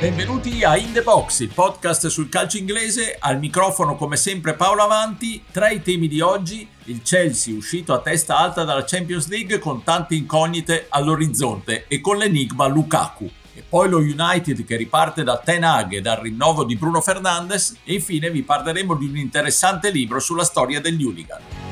Benvenuti a In The Box, il podcast sul calcio inglese. Al microfono, come sempre, Paolo Avanti. Tra i temi di oggi, il Chelsea uscito a testa alta dalla Champions League con tante incognite all'orizzonte e con l'enigma Lukaku. E poi lo United che riparte da Ten Hag e dal rinnovo di Bruno Fernandes. E infine vi parleremo di un interessante libro sulla storia degli hooligan.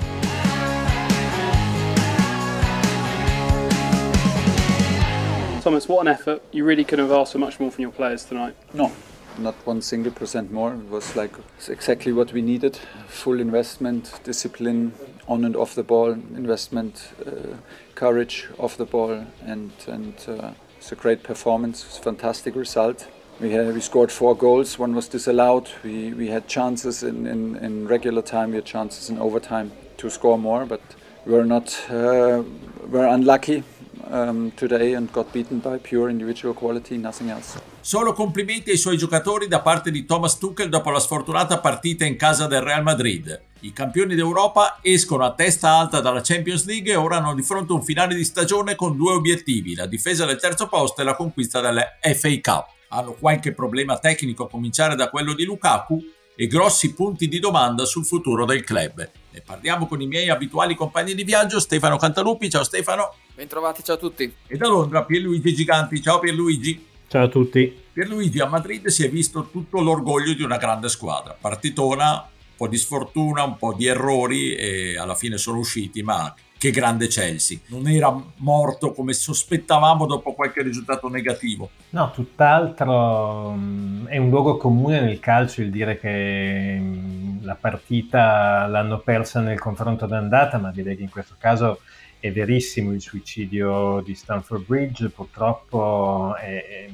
Thomas, what an effort. You really couldn't have asked for much more from your players tonight. No, not one single percent more. It was like exactly what we needed. Full investment, discipline on and off the ball, investment, uh, courage off the ball, and and uh, it's a great performance. It's a fantastic result. We, had, we scored four goals. One was disallowed. We, we had chances in, in, in regular time. We had chances in overtime to score more, but we were not. Uh, were unlucky um, today and got beaten by pure individual quality, nothing else. Solo complimenti ai suoi giocatori da parte di Thomas Tuchel dopo la sfortunata partita in casa del Real Madrid. I campioni d'Europa escono a testa alta dalla Champions League e ora hanno di fronte un finale di stagione con due obiettivi, la difesa del terzo posto e la conquista delle FA Cup. Hanno qualche problema tecnico a cominciare da quello di Lukaku e grossi punti di domanda sul futuro del club. Ne parliamo con i miei abituali compagni di viaggio, Stefano Cantalupi. Ciao Stefano. Bentrovati, ciao a tutti. E da Londra Pierluigi Giganti. Ciao Pierluigi. Ciao a tutti. Pierluigi a Madrid si è visto tutto l'orgoglio di una grande squadra. Partitona, un po' di sfortuna, un po' di errori e alla fine sono usciti, ma che grande Chelsea. Non era morto come sospettavamo dopo qualche risultato negativo. No, tutt'altro mm, è un luogo comune nel calcio il dire che mm, la partita l'hanno persa nel confronto d'andata, ma direi che in questo caso è verissimo il suicidio di Stanford Bridge, purtroppo è, è,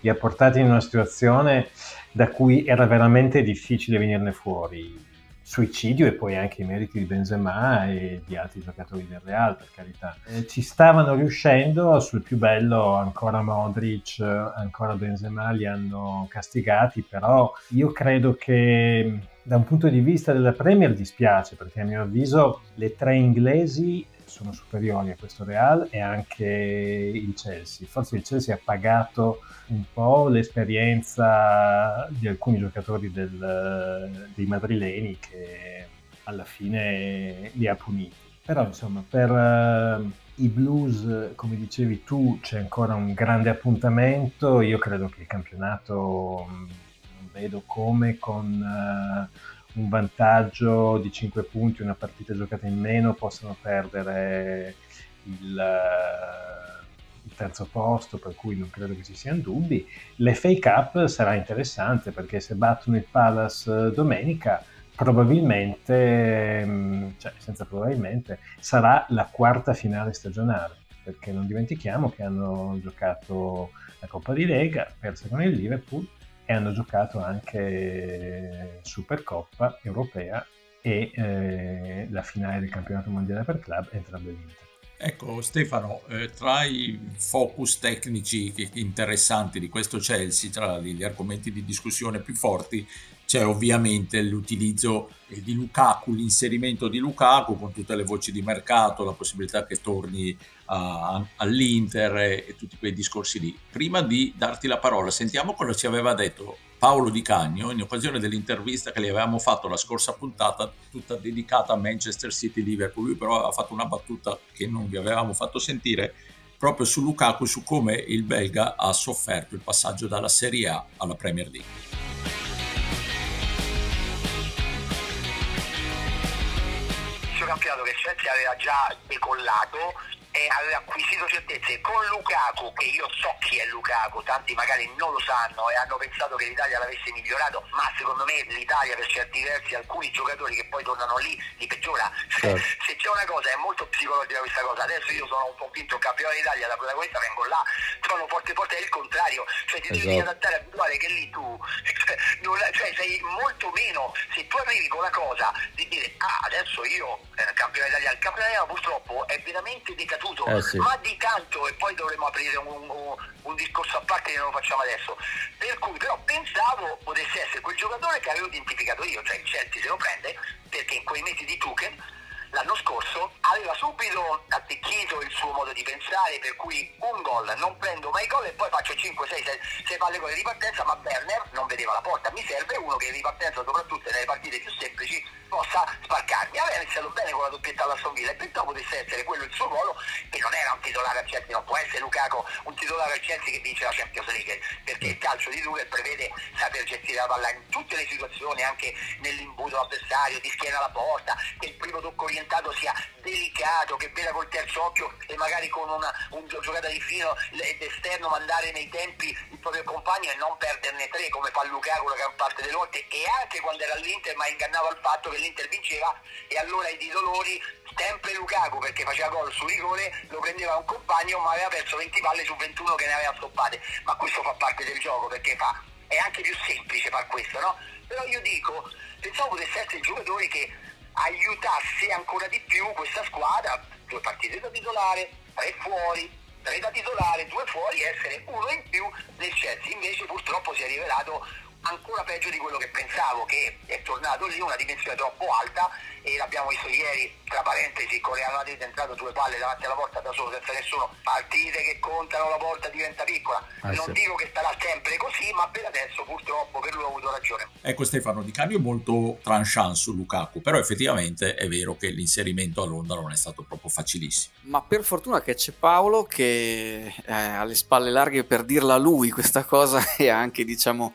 li ha portati in una situazione da cui era veramente difficile venirne fuori suicidio e poi anche i meriti di Benzema e di altri giocatori del Real, per carità. Eh, ci stavano riuscendo, sul più bello ancora Modric, ancora Benzema li hanno castigati, però io credo che da un punto di vista della Premier dispiace, perché a mio avviso le tre inglesi sono superiori a questo Real e anche il Chelsea. Forse il Chelsea ha pagato un po' l'esperienza di alcuni giocatori del, dei madrileni che alla fine li ha puniti. Però insomma per uh, i Blues, come dicevi tu, c'è ancora un grande appuntamento. Io credo che il campionato non vedo come con... Uh, un vantaggio di 5 punti, una partita giocata in meno, possono perdere il, eh, il, terzo posto, per cui non credo che ci siano dubbi. L'FA Cup sarà interessante perché se battono il Palace domenica, probabilmente, mm, cioè senza probabilmente, sarà la quarta finale stagionale, perché non dimentichiamo che hanno giocato la Coppa di Lega, persa con il Liverpool, e hanno giocato anche Supercoppa europea e eh, la finale del campionato mondiale per club entrambe vinte. Ecco Stefano, eh, tra i focus tecnici interessanti di questo Chelsea, tra gli argomenti di discussione più forti, c'è ovviamente l'utilizzo di Lukaku, l'inserimento di Lukaku con tutte le voci di mercato, la possibilità che torni a, all'Inter e, e, tutti quei discorsi lì. Prima di darti la parola, sentiamo cosa ci aveva detto Paolo Di Cagno in occasione dell'intervista che gli avevamo fatto la scorsa puntata, tutta dedicata a Manchester City Liverpool. Lui però aveva fatto una battuta che non vi avevamo fatto sentire proprio su Lukaku, su come il belga ha sofferto il passaggio dalla Serie A alla Premier League. Campionato che Chelsea aveva già decollato e aveva acquisito certezze con Lukaku che io so chi è Lukaku tanti magari non lo sanno e hanno pensato che l'Italia l'avesse migliorato ma secondo me l'Italia per certi versi alcuni giocatori che poi tornano lì li peggiora certo. se c'è una cosa è molto psicologica questa cosa adesso io sono un po' vinto campione d'Italia da protagonista vengo là sono forte forte è il contrario cioè ti esatto. devi adattare abituare che lì tu cioè sei molto meno se tu arrivi con la cosa di dire ah adesso io eh, campione d'Italia il campione d'Italia purtroppo è veramente decaduto ripetuto, eh sì. ma di tanto e poi dovremmo aprire un, un, un, discorso a parte che non lo facciamo adesso. Per cui però pensavo potesse essere quel giocatore che avevo identificato io, cioè il Chelsea se lo prende, perché in quei mesi di Tuchel l'anno scorso aveva subito attecchito il suo modo di pensare per cui un gol, non prendo mai gol e poi faccio 5, 6, 6, 6 palle con le ripartenza ma Werner non vedeva la porta, mi serve uno che in ripartenza soprattutto nelle partite più semplici possa sparcarmi. Aveva iniziato bene con la doppietta alla Stonvilla e pensavo potesse essere quello il suo ruolo e non era un titolare al Chelsea, non può essere Lukaku un titolare al Chelsea che vince la Champions League perché il calcio di Tuchel prevede saper gestire la palla in tutte le situazioni, anche nell'imbuto avversario, di schiena alla porta, che il primo tocco orientato sia delicato, che veda col terzo occhio e magari con una un giocata di fino ed esterno mandare nei tempi il proprio compagno e non perderne tre come fa Lukaku la gran parte delle volte e anche quando era all'Inter ma ingannava il fatto che l'Inter vinceva e allora i titolori sempre Lukaku perché faceva gol su rigore lo prendeva un compagno ma aveva perso 20 palle su 21 che ne aveva stoppate ma questo fa parte del gioco perché fa è anche più semplice far questo no? però io dico pensavo potesse essere giocatori che aiutasse ancora di più questa squadra due partite da titolare tre fuori tre da titolare due fuori essere uno in più nel Chelsea. Invece purtroppo si è rivelato ancora peggio di quello che pensavo, che è tornato lì una dimensione troppo alta e l'abbiamo visto ieri, tra parentesi, con Real Madrid è entrato due palle davanti alla porta da solo senza nessuno, partite che contano la porta diventa piccola. Ah, non sì. dico che sarà sempre così, ma per adesso purtroppo per lui ho avuto ragione. Ecco Stefano Di Canio è molto tranchant su Lukaku, però effettivamente è vero che l'inserimento a Londra non è stato proprio facilissimo. Ma per fortuna che c'è Paolo che eh, ha le spalle larghe per dirla a lui questa cosa e ha anche diciamo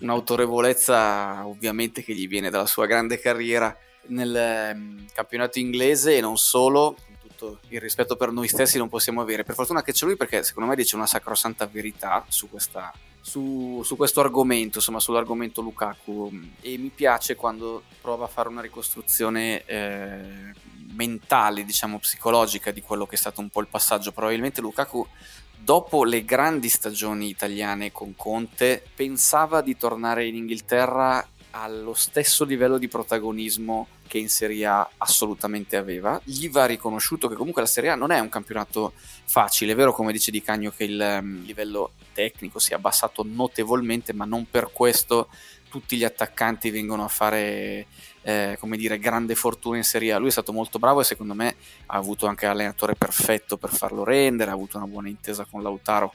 un'autorevolezza ovviamente che gli viene dalla sua grande carriera nel um, campionato inglese e non solo, tutto il rispetto per noi stessi non possiamo avere. Per fortuna che c'è lui perché secondo me dice una sacrosanta verità su, questa, su, su questo argomento, insomma sull'argomento Lukaku e mi piace quando prova a fare una ricostruzione eh, mentale, diciamo psicologica di quello che è stato un po' il passaggio. Probabilmente Lukaku dopo le grandi stagioni italiane con Conte pensava di tornare in Inghilterra allo stesso livello di protagonismo che in Serie A assolutamente aveva. Gli va riconosciuto che comunque la Serie A non è un campionato facile, è vero come dice Di Cagno che il um, livello tecnico si è abbassato notevolmente, ma non per questo tutti gli attaccanti vengono a fare eh, come dire grande fortuna in Serie A. Lui è stato molto bravo e secondo me ha avuto anche l'allenatore perfetto per farlo rendere, ha avuto una buona intesa con Lautaro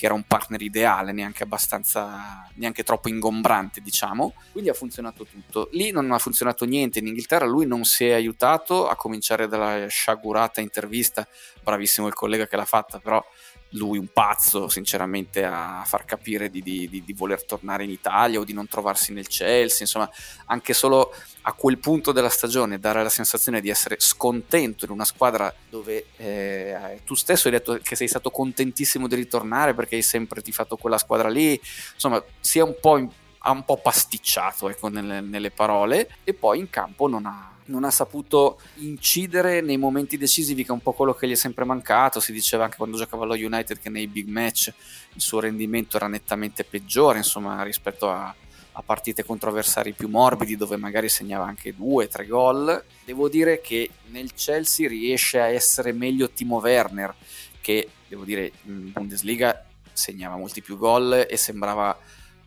che era un partner ideale, neanche abbastanza, neanche troppo ingombrante, diciamo. Quindi ha funzionato tutto. Lì non ha funzionato niente in Inghilterra, lui non si è aiutato, a cominciare dalla sciagurata intervista, bravissimo il collega che l'ha fatta, però lui un pazzo sinceramente a far capire di, di, di, di, voler tornare in Italia o di non trovarsi nel Chelsea insomma anche solo a quel punto della stagione dare la sensazione di essere scontento in una squadra dove eh, tu stesso hai detto che sei stato contentissimo di ritornare perché hai sempre tifato quella squadra lì. Insomma sia un po' ha un po' pasticciato ecco, nelle, nelle parole e poi in campo non ha non ha saputo incidere nei momenti decisivi, che è un po' quello che gli è sempre mancato. Si diceva anche quando giocava allo United che nei big match il suo rendimento era nettamente peggiore, insomma, rispetto a, a partite contro avversari più morbidi dove magari segnava anche due, tre gol. Devo dire che nel Chelsea riesce a essere meglio Timo Werner, che devo dire in Bundesliga segnava molti più gol e sembrava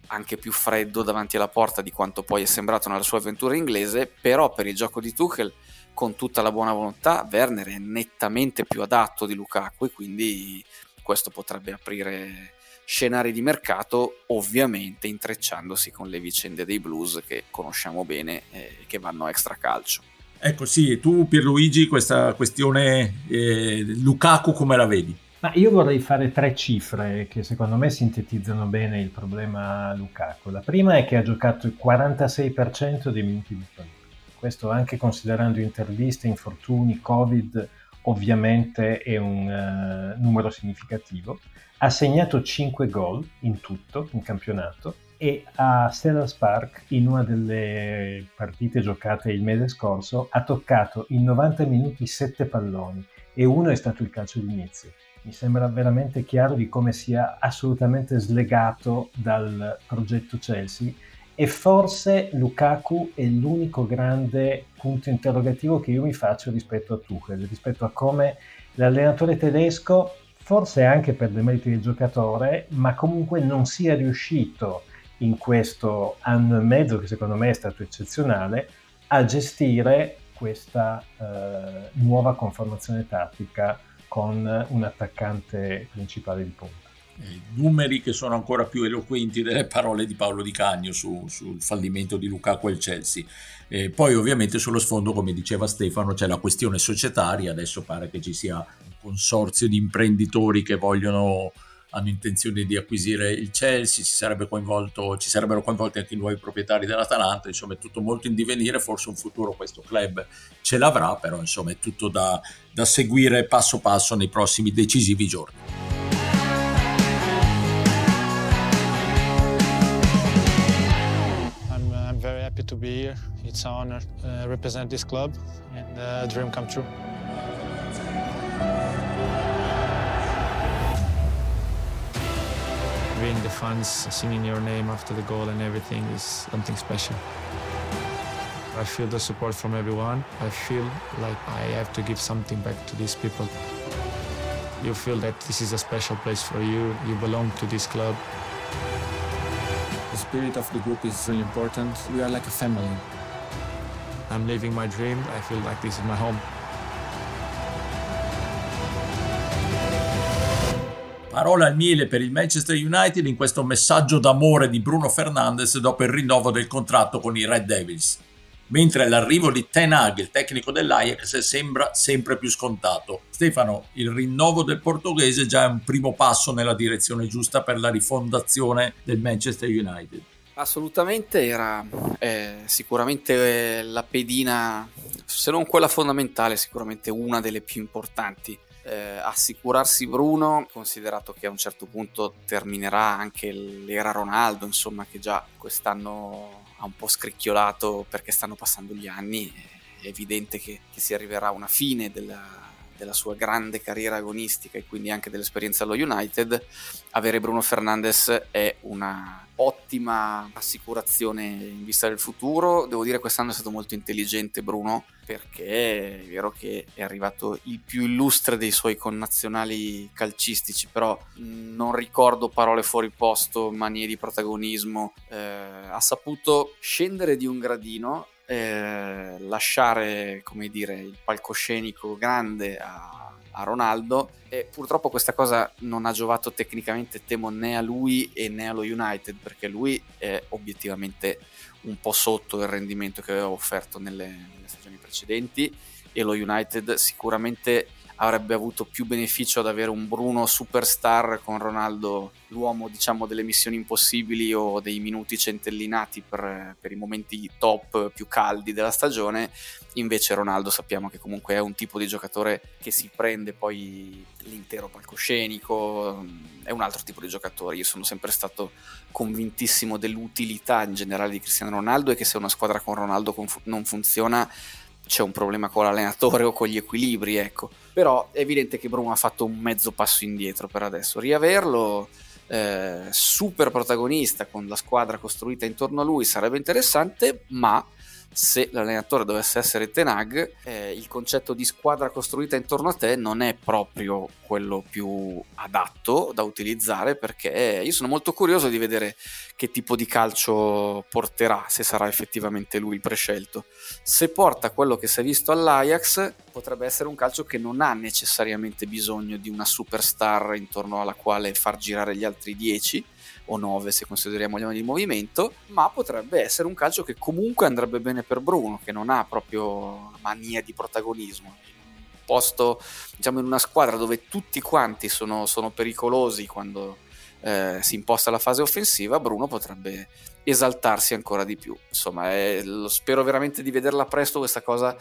anche più freddo davanti alla porta di quanto poi è sembrato nella sua avventura inglese, però per il gioco di Tuchel con tutta la buona volontà Werner è nettamente più adatto di Lukaku e quindi questo potrebbe aprire scenari di mercato ovviamente intrecciandosi con le vicende dei blues che conosciamo bene e che vanno a extra calcio. Ecco sì, tu Pierluigi questa questione eh, Lukaku come la vedi? Ma io vorrei fare tre cifre che secondo me sintetizzano bene il problema Lukaku. La prima è che ha giocato il 46% dei minuti disponibili. Questo anche considerando interviste, infortuni, Covid, ovviamente è un uh, numero significativo. Ha segnato 5 gol in tutto, in campionato, e a Sellers Park, in una delle partite giocate il mese scorso, ha toccato in 90 minuti 7 palloni e uno è stato il calcio d'inizio mi sembra veramente chiaro di come sia assolutamente slegato dal progetto Chelsea. E forse Lukaku è l'unico grande punto interrogativo che io mi faccio rispetto a Tuchel, rispetto a come l'allenatore tedesco, forse anche per demeriti del giocatore, ma comunque non sia riuscito in questo anno e mezzo, che secondo me è stato eccezionale, a gestire questa eh, nuova conformazione tattica con un attaccante principale di punta. Eh, numeri che sono ancora più eloquenti delle parole di Paolo Di Cagno su, sul fallimento di Lukaku il Chelsea. Eh, poi ovviamente sullo sfondo, come diceva Stefano, c'è la questione societaria, adesso pare che ci sia un consorzio di imprenditori che vogliono hanno intenzione di acquisire il Chelsea, ci, sarebbe ci sarebbero coinvolti anche i nuovi proprietari dell'Atalanta, insomma è tutto molto in divenire, forse un futuro questo club ce l'avrà, però insomma è tutto da, da seguire passo passo nei prossimi decisivi giorni. Very happy to be here. It's an honor to uh, represent this club and uh, a dream come true. Being the fans singing your name after the goal and everything is something special. I feel the support from everyone. I feel like I have to give something back to these people. You feel that this is a special place for you. You belong to this club. The spirit of the group is really important. We are like a family. I'm living my dream. I feel like this is my home. Parola al miele per il Manchester United in questo messaggio d'amore di Bruno Fernandes dopo il rinnovo del contratto con i Red Devils. Mentre l'arrivo di Ten Hag, il tecnico dell'Ajax, sembra sempre più scontato. Stefano, il rinnovo del portoghese già è un primo passo nella direzione giusta per la rifondazione del Manchester United. Assolutamente, era eh, sicuramente la pedina, se non quella fondamentale, sicuramente una delle più importanti eh, assicurarsi Bruno, considerato che a un certo punto terminerà anche l'era Ronaldo, insomma, che già quest'anno ha un po' scricchiolato perché stanno passando gli anni, è evidente che, che si arriverà a una fine della, della sua grande carriera agonistica e quindi anche dell'esperienza allo United, avere Bruno Fernandes è una ottima assicurazione in vista del futuro. Devo dire che quest'anno è stato molto intelligente Bruno perché è vero che è arrivato il più illustre dei suoi connazionali calcistici, però non ricordo parole fuori posto, manie di protagonismo. Eh, ha saputo scendere di un gradino eh, lasciare come dire il palcoscenico grande a, a, Ronaldo. E purtroppo questa cosa non ha giovato tecnicamente temo né a lui e né allo United perché lui è obiettivamente un po' sotto il rendimento che aveva offerto nelle, nelle stagioni precedenti. E lo United sicuramente avrebbe avuto più beneficio ad avere un Bruno superstar con Ronaldo l'uomo diciamo delle missioni impossibili o dei minuti centellinati per, per, i momenti top più caldi della stagione. Invece Ronaldo sappiamo che comunque è un tipo di giocatore che si prende poi l'intero palcoscenico è un altro tipo di giocatore. Io sono sempre stato convintissimo dell'utilità in generale di Cristiano Ronaldo e che se una squadra con Ronaldo non funziona c'è un problema con l'allenatore o con gli equilibri, ecco. Però è evidente che Bruno ha fatto un mezzo passo indietro per adesso. Riaverlo eh, super protagonista con la squadra costruita intorno a lui sarebbe interessante, ma se l'allenatore dovesse essere Tenag, eh, il concetto di squadra costruita intorno a te non è proprio quello più adatto da utilizzare perché io sono molto curioso di vedere che tipo di calcio porterà, se sarà effettivamente lui il prescelto. Se porta quello che si è visto all'Ajax, potrebbe essere un calcio che non ha necessariamente bisogno di una superstar intorno alla quale far girare gli altri 10 o 9 se consideriamo gli anni di movimento, ma potrebbe essere un calcio che comunque andrebbe bene per Bruno, che non ha proprio mania di protagonismo. Posto, diciamo, in una squadra dove tutti quanti sono, sono pericolosi quando eh, si imposta la fase offensiva, Bruno potrebbe esaltarsi ancora di più. Insomma, è, spero veramente di vederla presto questa cosa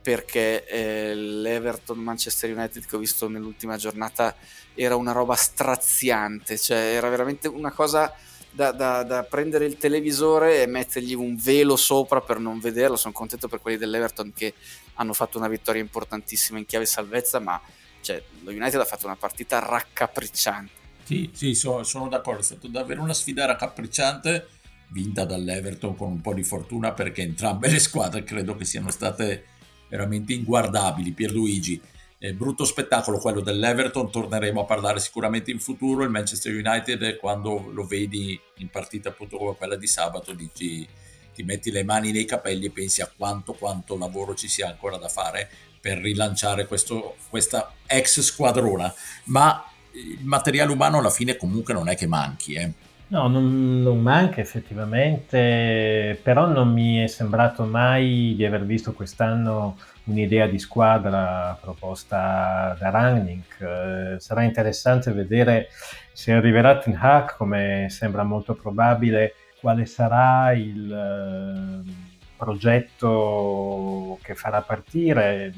perché eh, l'Everton Manchester United che ho visto nell'ultima giornata era una roba straziante, cioè era veramente una cosa da, da, da, prendere il televisore e mettergli un velo sopra per non vederlo. Sono contento per quelli dell'Everton che hanno fatto una vittoria importantissima in chiave salvezza, ma cioè, lo United ha fatto una partita raccapricciante. Sì, sì, sono, sono d'accordo, è stata davvero una sfida raccapricciante vinta dall'Everton con un po' di fortuna perché entrambe le squadre credo che siano state veramente inguardabili. Pierluigi, eh, brutto spettacolo quello dell'Everton, torneremo a parlare sicuramente in futuro. Il Manchester United, quando lo vedi in partita appunto come quella di sabato, dici ti metti le mani nei capelli e pensi a quanto, quanto lavoro ci sia ancora da fare per rilanciare questo, questa ex squadrona. Ma il materiale umano alla fine comunque non è che manchi. Eh. No, non, non, manca effettivamente, però non mi è sembrato mai di aver visto quest'anno un'idea di squadra proposta da Rangnick. Eh, sarà interessante vedere se arriverà Ten Hag, come sembra molto probabile, quale sarà il eh, progetto che farà partire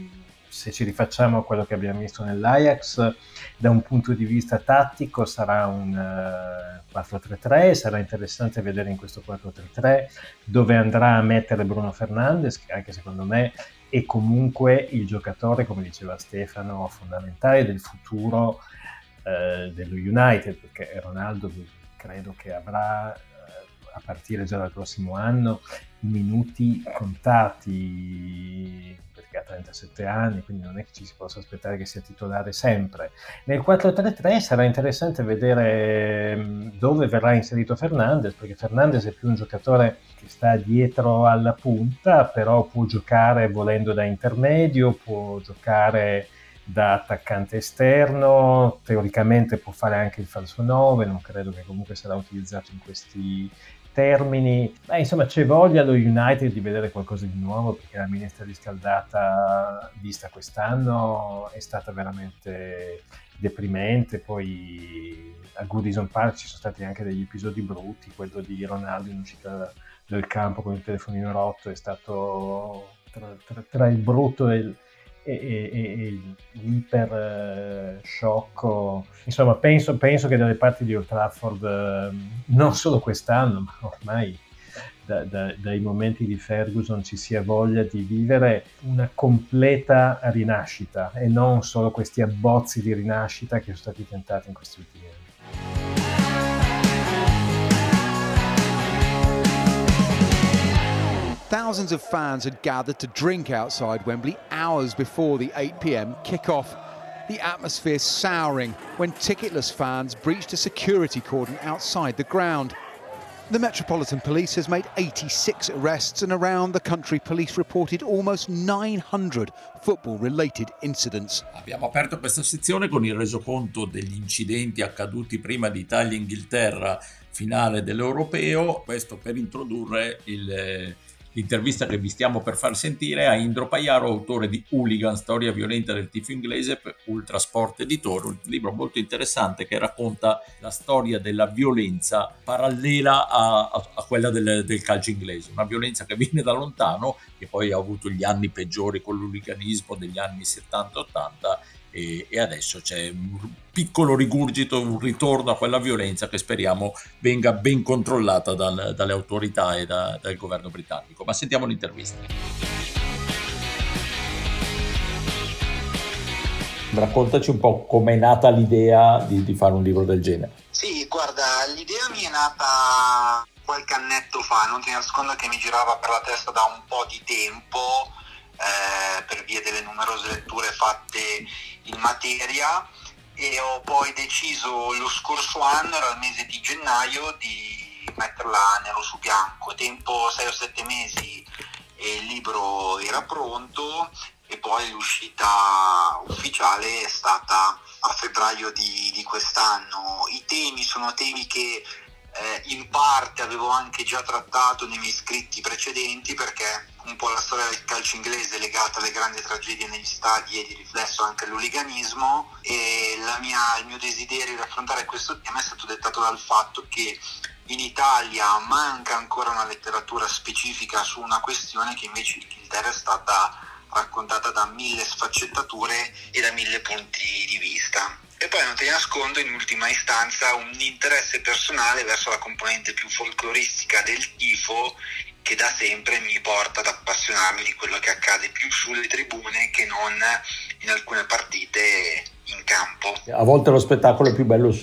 se ci rifacciamo a quello che abbiamo visto nell'Ajax, da un punto di vista tattico sarà un uh, eh, 4-3-3, sarà interessante vedere in questo 4-3-3 dove andrà a mettere Bruno Fernandes, che anche secondo me è comunque il giocatore, come diceva Stefano, fondamentale del futuro uh, dello United, perché Ronaldo credo che avrà a partire già dal prossimo anno minuti contati perché ha 37 anni, quindi non è che ci si possa aspettare che sia titolare sempre. Nel 4-3-3 sarà interessante vedere mm, dove verrà inserito Fernandez, perché Fernandez è più un giocatore che sta dietro alla punta, però può giocare volendo da intermedio, può giocare da attaccante esterno, teoricamente può fare anche il falso 9, non credo che comunque sarà utilizzato in questi termini. Beh, insomma, c'è voglia allo United di vedere qualcosa di nuovo perché la minestra riscaldata vista quest'anno è stata veramente deprimente. Poi a Goodison Park ci sono stati anche degli episodi brutti, quello di Ronaldo in uscita dal campo con il telefonino rotto è stato tra, tra, tra il brutto e il e, e, e l'iper eh, sciocco. Insomma, penso, penso, che dalle parti di Old Trafford, eh, non solo quest'anno, ma ormai da, da, dai momenti di Ferguson ci sia voglia di vivere una completa rinascita e non solo questi abbozzi di rinascita che sono stati tentati in questi ultimi anni. Thousands of fans had gathered to drink outside Wembley hours before the 8 pm kick-off. The atmosphere souring when ticketless fans breached a security cordon outside the ground. The Metropolitan Police has made 86 arrests and around the country police reported almost 900 football-related incidents. Abbiamo aperto questa sezione con il resoconto degli incidenti accaduti prima di Italia-Inghilterra finale dell'Europeo, questo per introdurre il eh, L'intervista che vi stiamo per far sentire a Indro Paiaro, autore di Hooligan, storia violenta del tifo inglese per Ultrasport Editore, un libro molto interessante che racconta la storia della violenza parallela a, a, a quella del, del, calcio inglese, una violenza che viene da lontano, che poi ha avuto gli anni peggiori con l'hooliganismo degli anni 70-80 e, e, adesso c'è un piccolo rigurgito, un ritorno a quella violenza che speriamo venga ben controllata dal, dalle autorità e da, dal governo britannico. Ma sentiamo l'intervista. Raccontaci un po' com'è nata l'idea di, di fare un libro del genere. Sì, guarda, l'idea mi è nata qualche annetto fa, non ti nascondo che mi girava per la testa da un po' di tempo eh, per via delle numerose letture fatte in materia e ho poi deciso lo scorso anno, era il mese di gennaio, di metterla nero su bianco. Tempo 6 o 7 mesi e il libro era pronto e poi l'uscita ufficiale è stata a febbraio di, di quest'anno. I temi sono temi che eh, in parte avevo anche già trattato nei miei scritti precedenti perché un po' la storia del calcio inglese legata alle grandi tragedie negli stadi e di riflesso anche all'uliganismo e mia, il mio desiderio di affrontare questo tema è stato dettato dal fatto che in Italia manca ancora una letteratura specifica su una questione che invece in Inghilterra è stata raccontata da mille sfaccettature e da mille punti di vista e poi non ti nascondo in ultima istanza un interesse personale verso la componente più folcloristica del tifo che da sempre mi porta ad appassionarmi di quello che accade più sulle tribune che non in alcune partite in campo. A volte lo spettacolo è più bello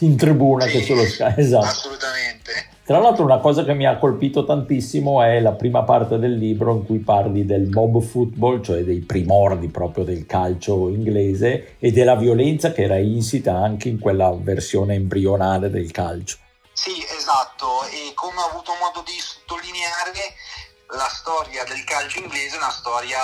in tribuna sì, che sullo Sky, esatto. Assolutamente. Tra l'altro una cosa che mi ha colpito tantissimo è la prima parte del libro in cui parli del mob football, cioè dei primordi proprio del calcio inglese e della violenza che era insita anche in quella versione embrionale del calcio. Sì, esatto e come ho avuto modo di sottolineare, la storia del calcio inglese è una storia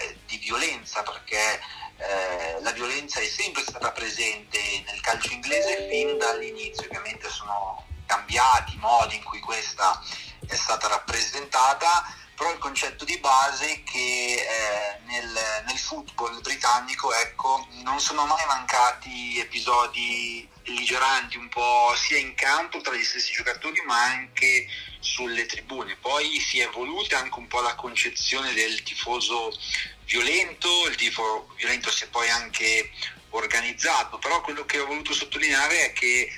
eh, di violenza, perché eh, la violenza è sempre stata presente nel calcio inglese fin dall'inizio, ovviamente sono cambiati i modi in cui questa è stata rappresentata, però il concetto di base è che eh, nel, nel, football britannico ecco, non sono mai mancati episodi belligeranti un po' sia in campo tra gli stessi giocatori ma anche sulle tribune. Poi si è evoluta anche un po' la concezione del tifoso violento, il tifo violento si è poi anche organizzato, però quello che ho voluto sottolineare è che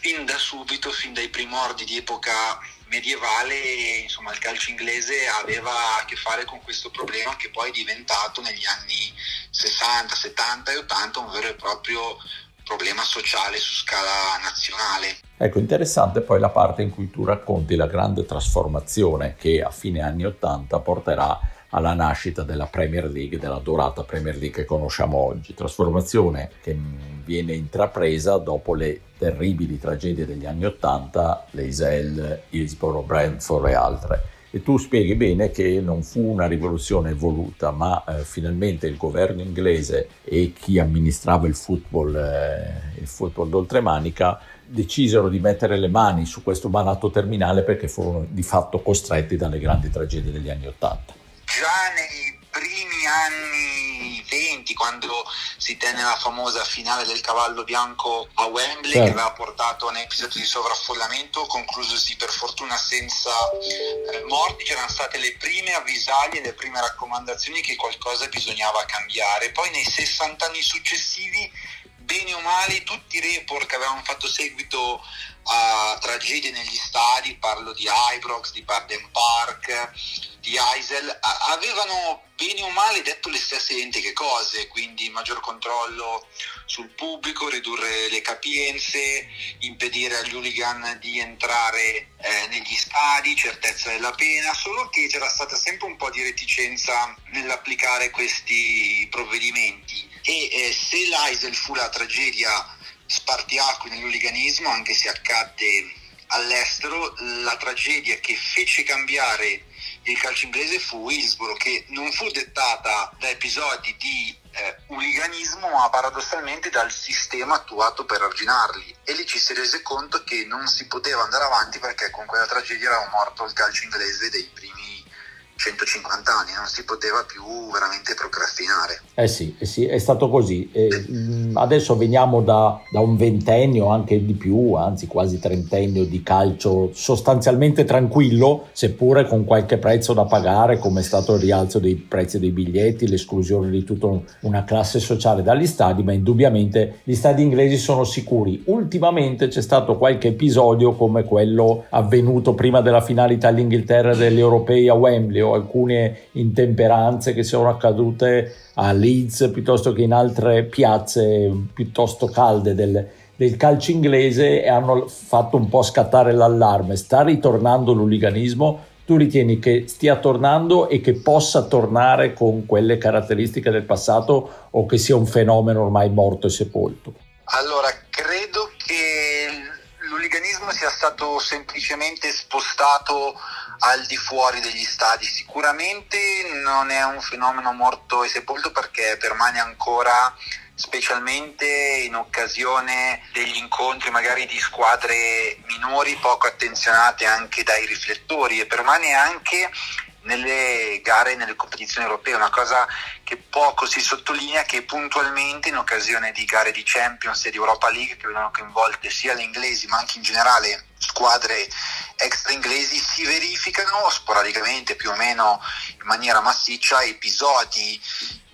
fin da subito, fin dai primordi di epoca medievale, insomma, il calcio inglese aveva a che fare con questo problema che poi è diventato negli anni 60, 70 e 80 un vero e proprio problema sociale su scala nazionale. Ecco, interessante poi la parte in cui tu racconti la grande trasformazione che a fine anni 80 porterà alla nascita della Premier League, della dorata Premier League che conosciamo oggi. Trasformazione che viene intrapresa dopo le terribili tragedie degli anni Ottanta, l'Eisel, Hillsborough, Brentford e altre. E tu spieghi bene che non fu una rivoluzione voluta, ma eh, finalmente il governo inglese e chi amministrava il football, eh, il football d'oltremanica decisero di mettere le mani su questo malato terminale perché furono di fatto costretti dalle grandi tragedie degli anni Ottanta già nei primi anni 20 quando si tenne la famosa finale del cavallo bianco a Wembley certo. che aveva portato a un episodio di sovraffollamento conclusosi per fortuna senza eh, morti c'erano state le prime avvisaglie le prime raccomandazioni che qualcosa bisognava cambiare poi nei 60 anni successivi bene o male tutti i report che avevano fatto seguito a tragedie negli stadi, parlo di Ibrox, di Barden Park, di Eisel, avevano bene o male detto le stesse identiche cose, quindi maggior controllo sul pubblico, ridurre le capienze, impedire agli hooligan di entrare eh, negli stadi, certezza della pena, solo che c'era stata sempre un po' di reticenza nell'applicare questi provvedimenti. E eh, se l'Eisel fu la tragedia spartiacque nell'uliganismo, anche se accadde all'estero, la tragedia che fece cambiare calcio inglese fu Hillsborough, che non fu dettata da episodi di eh, uliganismo, ma paradossalmente dal sistema attuato per arginarli. E lì ci si rese conto che non si poteva andare avanti perché con quella tragedia era morto il calcio inglese dei primi 150 anni, non si poteva più veramente procrastinare. Eh sì, eh sì è stato così. Eh, adesso veniamo da, da, un ventennio, anche di più, anzi quasi trentennio di calcio sostanzialmente tranquillo, seppure con qualche prezzo da pagare, come è stato il rialzo dei prezzi dei biglietti, l'esclusione di tutta una classe sociale dagli stadi, ma indubbiamente gli stadi inglesi sono sicuri. Ultimamente c'è stato qualche episodio come quello avvenuto prima della finale Italia-Inghilterra degli europei a Wembley alcune intemperanze che sono accadute a Leeds piuttosto che in altre piazze piuttosto calde del, del calcio inglese e hanno fatto un po' scattare l'allarme. Sta ritornando l'uliganismo? Tu ritieni che stia tornando e che possa tornare con quelle caratteristiche del passato o che sia un fenomeno ormai morto e sepolto? Allora, credo che l'uliganismo sia stato semplicemente spostato al di fuori degli stadi. Sicuramente non è un fenomeno morto e sepolto perché permane ancora specialmente in occasione degli incontri magari di squadre minori poco attenzionate anche dai riflettori e permane anche nelle gare, nelle competizioni europee, una cosa che poco si sottolinea che puntualmente in occasione di gare di Champions e di Europa League che vedono coinvolte sia le inglesi ma anche in generale squadre extra inglesi si verificano sporadicamente più o meno in maniera massiccia episodi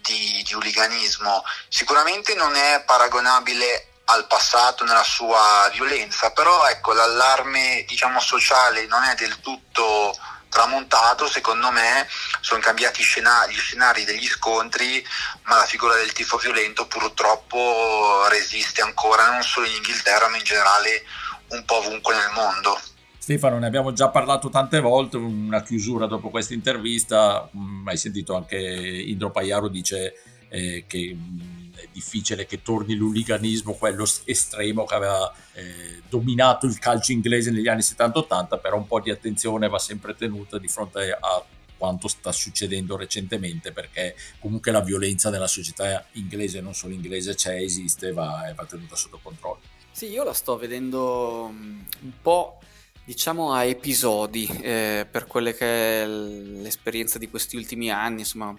di, di hooliganismo. Sicuramente non è paragonabile al passato nella sua violenza, però ecco l'allarme diciamo sociale non è del tutto tramontato, secondo me sono cambiati scenari, gli scenari degli scontri, ma la figura del tifo violento purtroppo resiste ancora non solo in Inghilterra ma in generale un po' ovunque nel mondo. Stefano, ne abbiamo già parlato tante volte, una chiusura dopo questa intervista, mm, hai sentito anche Indro Paiaro dice eh, che mm, è difficile che torni l'uliganismo, quello estremo che aveva eh, dominato il calcio inglese negli anni 70-80, però un po' di attenzione va sempre tenuta di fronte a quanto sta succedendo recentemente perché comunque la violenza nella società inglese, non solo inglese, c'è, esiste e va, va tenuta sotto controllo. Sì, io la sto vedendo mm, un po' diciamo a episodi eh, per quelle che è l'esperienza di questi ultimi anni, insomma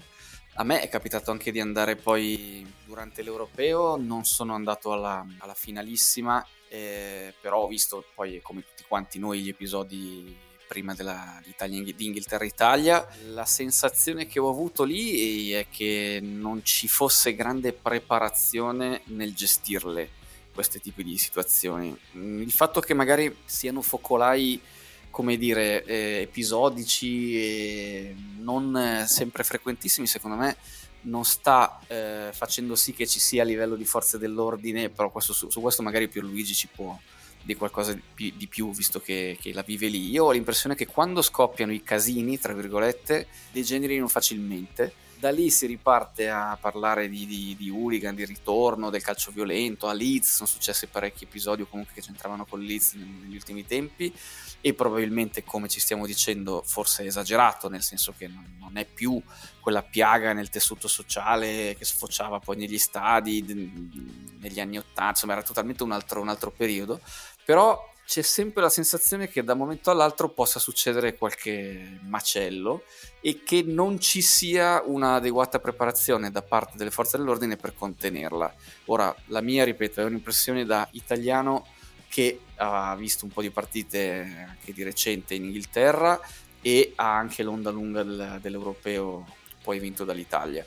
a me è capitato anche di andare poi durante l'europeo, non sono andato alla, alla finalissima, eh, però ho visto poi come tutti quanti noi gli episodi prima di Inghilterra-Italia. La sensazione che ho avuto lì è che non ci fosse grande preparazione nel gestirle questi tipi di situazioni. Il fatto che magari siano focolai come dire, eh, episodici e non sempre frequentissimi, secondo me non sta eh, facendo sì che ci sia a livello di forze dell'ordine, però questo, su, su, questo magari Pierluigi ci può dire qualcosa di, di più, visto che, che, la vive lì. Io ho l'impressione che quando scoppiano i casini, tra virgolette, degenerino facilmente da lì si riparte a parlare di, di, di hooligan, di ritorno, del calcio violento. A Leeds sono successi parecchi episodi comunque che c'entravano con Leeds negli ultimi tempi e probabilmente, come ci stiamo dicendo, forse è esagerato, nel senso che non, non è più quella piaga nel tessuto sociale che sfociava poi negli stadi negli anni Ottanta, insomma era totalmente un altro, un altro periodo. Però c'è sempre la sensazione che da un momento all'altro possa succedere qualche macello e che non ci sia un'adeguata preparazione da parte delle forze dell'ordine per contenerla. Ora, la mia, ripeto, è un'impressione da italiano che ha visto un po' di partite anche di recente in Inghilterra e ha anche l'onda lunga del, dell'europeo poi vinto dall'Italia.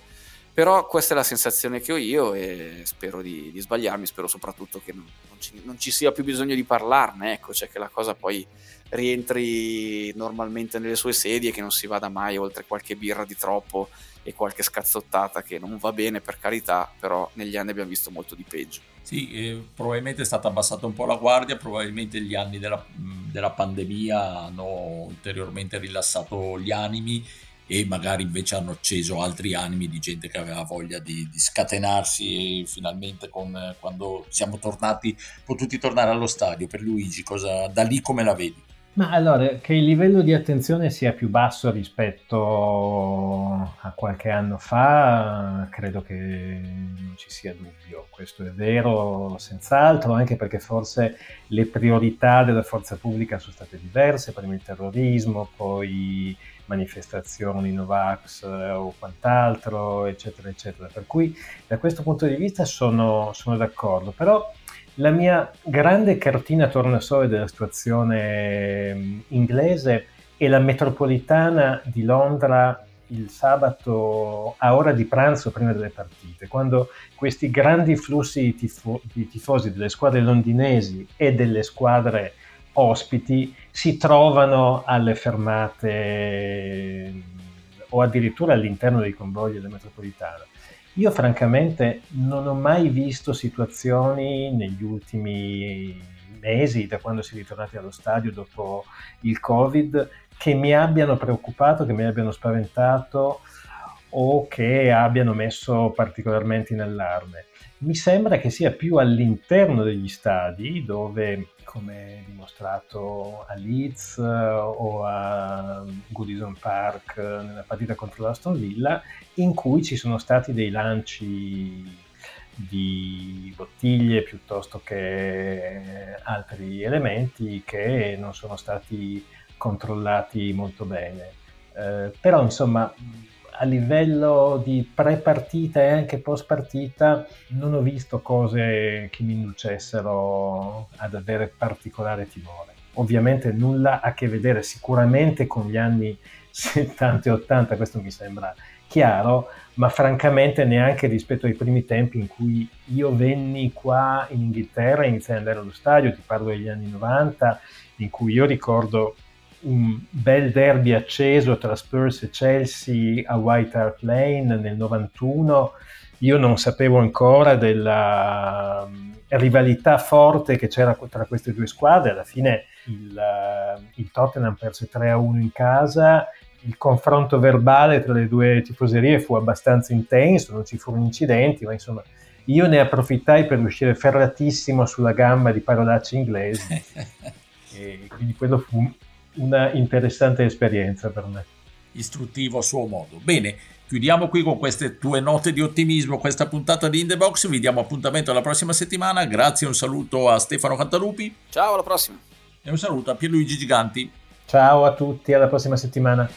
Però questa è la sensazione che ho io e spero di, di sbagliarmi, spero soprattutto che non, non, ci, non, ci, sia più bisogno di parlarne, ecco, cioè che la cosa poi rientri normalmente nelle sue sedie, che non si vada mai oltre qualche birra di troppo e qualche scazzottata che non va bene per carità, però negli anni abbiamo visto molto di peggio. Sì, eh, probabilmente è stata abbassata un po' la guardia, probabilmente gli anni della, della pandemia hanno ulteriormente rilassato gli animi e magari invece hanno acceso altri animi di gente che aveva voglia di, di scatenarsi finalmente con, quando siamo tornati, potuti tornare allo stadio. Per Luigi, cosa, da lì come la vedi? Ma allora, che il livello di attenzione sia più basso rispetto a qualche anno fa, credo che non ci sia dubbio. Questo è vero, senz'altro, anche perché forse le priorità della forza pubblica sono state diverse, prima il terrorismo, poi manifestazioni Novax eh, o quant'altro, eccetera, eccetera. Per cui da questo punto di vista sono, sono d'accordo, però la mia grande cartina tornasole della situazione mm, inglese è la metropolitana di Londra il sabato a ora di pranzo prima delle partite, quando questi grandi flussi di, tifo- di tifosi delle squadre londinesi e delle squadre ospiti si trovano alle fermate o addirittura all'interno dei convogli della metropolitana. Io francamente non ho mai visto situazioni negli ultimi mesi, da quando si è ritornati allo stadio dopo il Covid, che mi abbiano preoccupato, che mi abbiano spaventato o che abbiano messo particolarmente in allarme. Mi sembra che sia più all'interno degli stadi dove come dimostrato a Leeds eh, o a Goodison Park eh, nella partita contro l'Aston Villa, in cui ci sono stati dei lanci di bottiglie piuttosto che altri elementi che non sono stati controllati molto bene. Eh, però insomma a livello di pre-partita e anche post-partita non ho visto cose che mi inducessero ad avere particolare timore. Ovviamente nulla a che vedere sicuramente con gli anni 70 e 80, questo mi sembra chiaro, ma francamente neanche rispetto ai primi tempi in cui io venni qua in Inghilterra e iniziai ad andare allo stadio, ti parlo degli anni 90, in cui io ricordo un bel derby acceso tra Spurs e Chelsea a White Hart Lane nel 91. Io non sapevo ancora della mm, rivalità forte che c'era tra queste due squadre. Alla fine il, uh, il Tottenham perse 3 a 1 in casa. Il confronto verbale tra le due tifoserie fu abbastanza intenso, non ci furono incidenti, ma insomma io ne approfittai per uscire ferratissimo sulla gamba di parolacce inglesi e quindi quello fu una interessante esperienza per me. Istruttivo a suo modo. Bene, chiudiamo qui con queste tue note di ottimismo questa puntata di In The Box, vi diamo appuntamento alla prossima settimana, grazie un saluto a Stefano Cantalupi. Ciao, alla prossima. E un saluto a Pierluigi Giganti. Ciao a tutti, alla prossima settimana.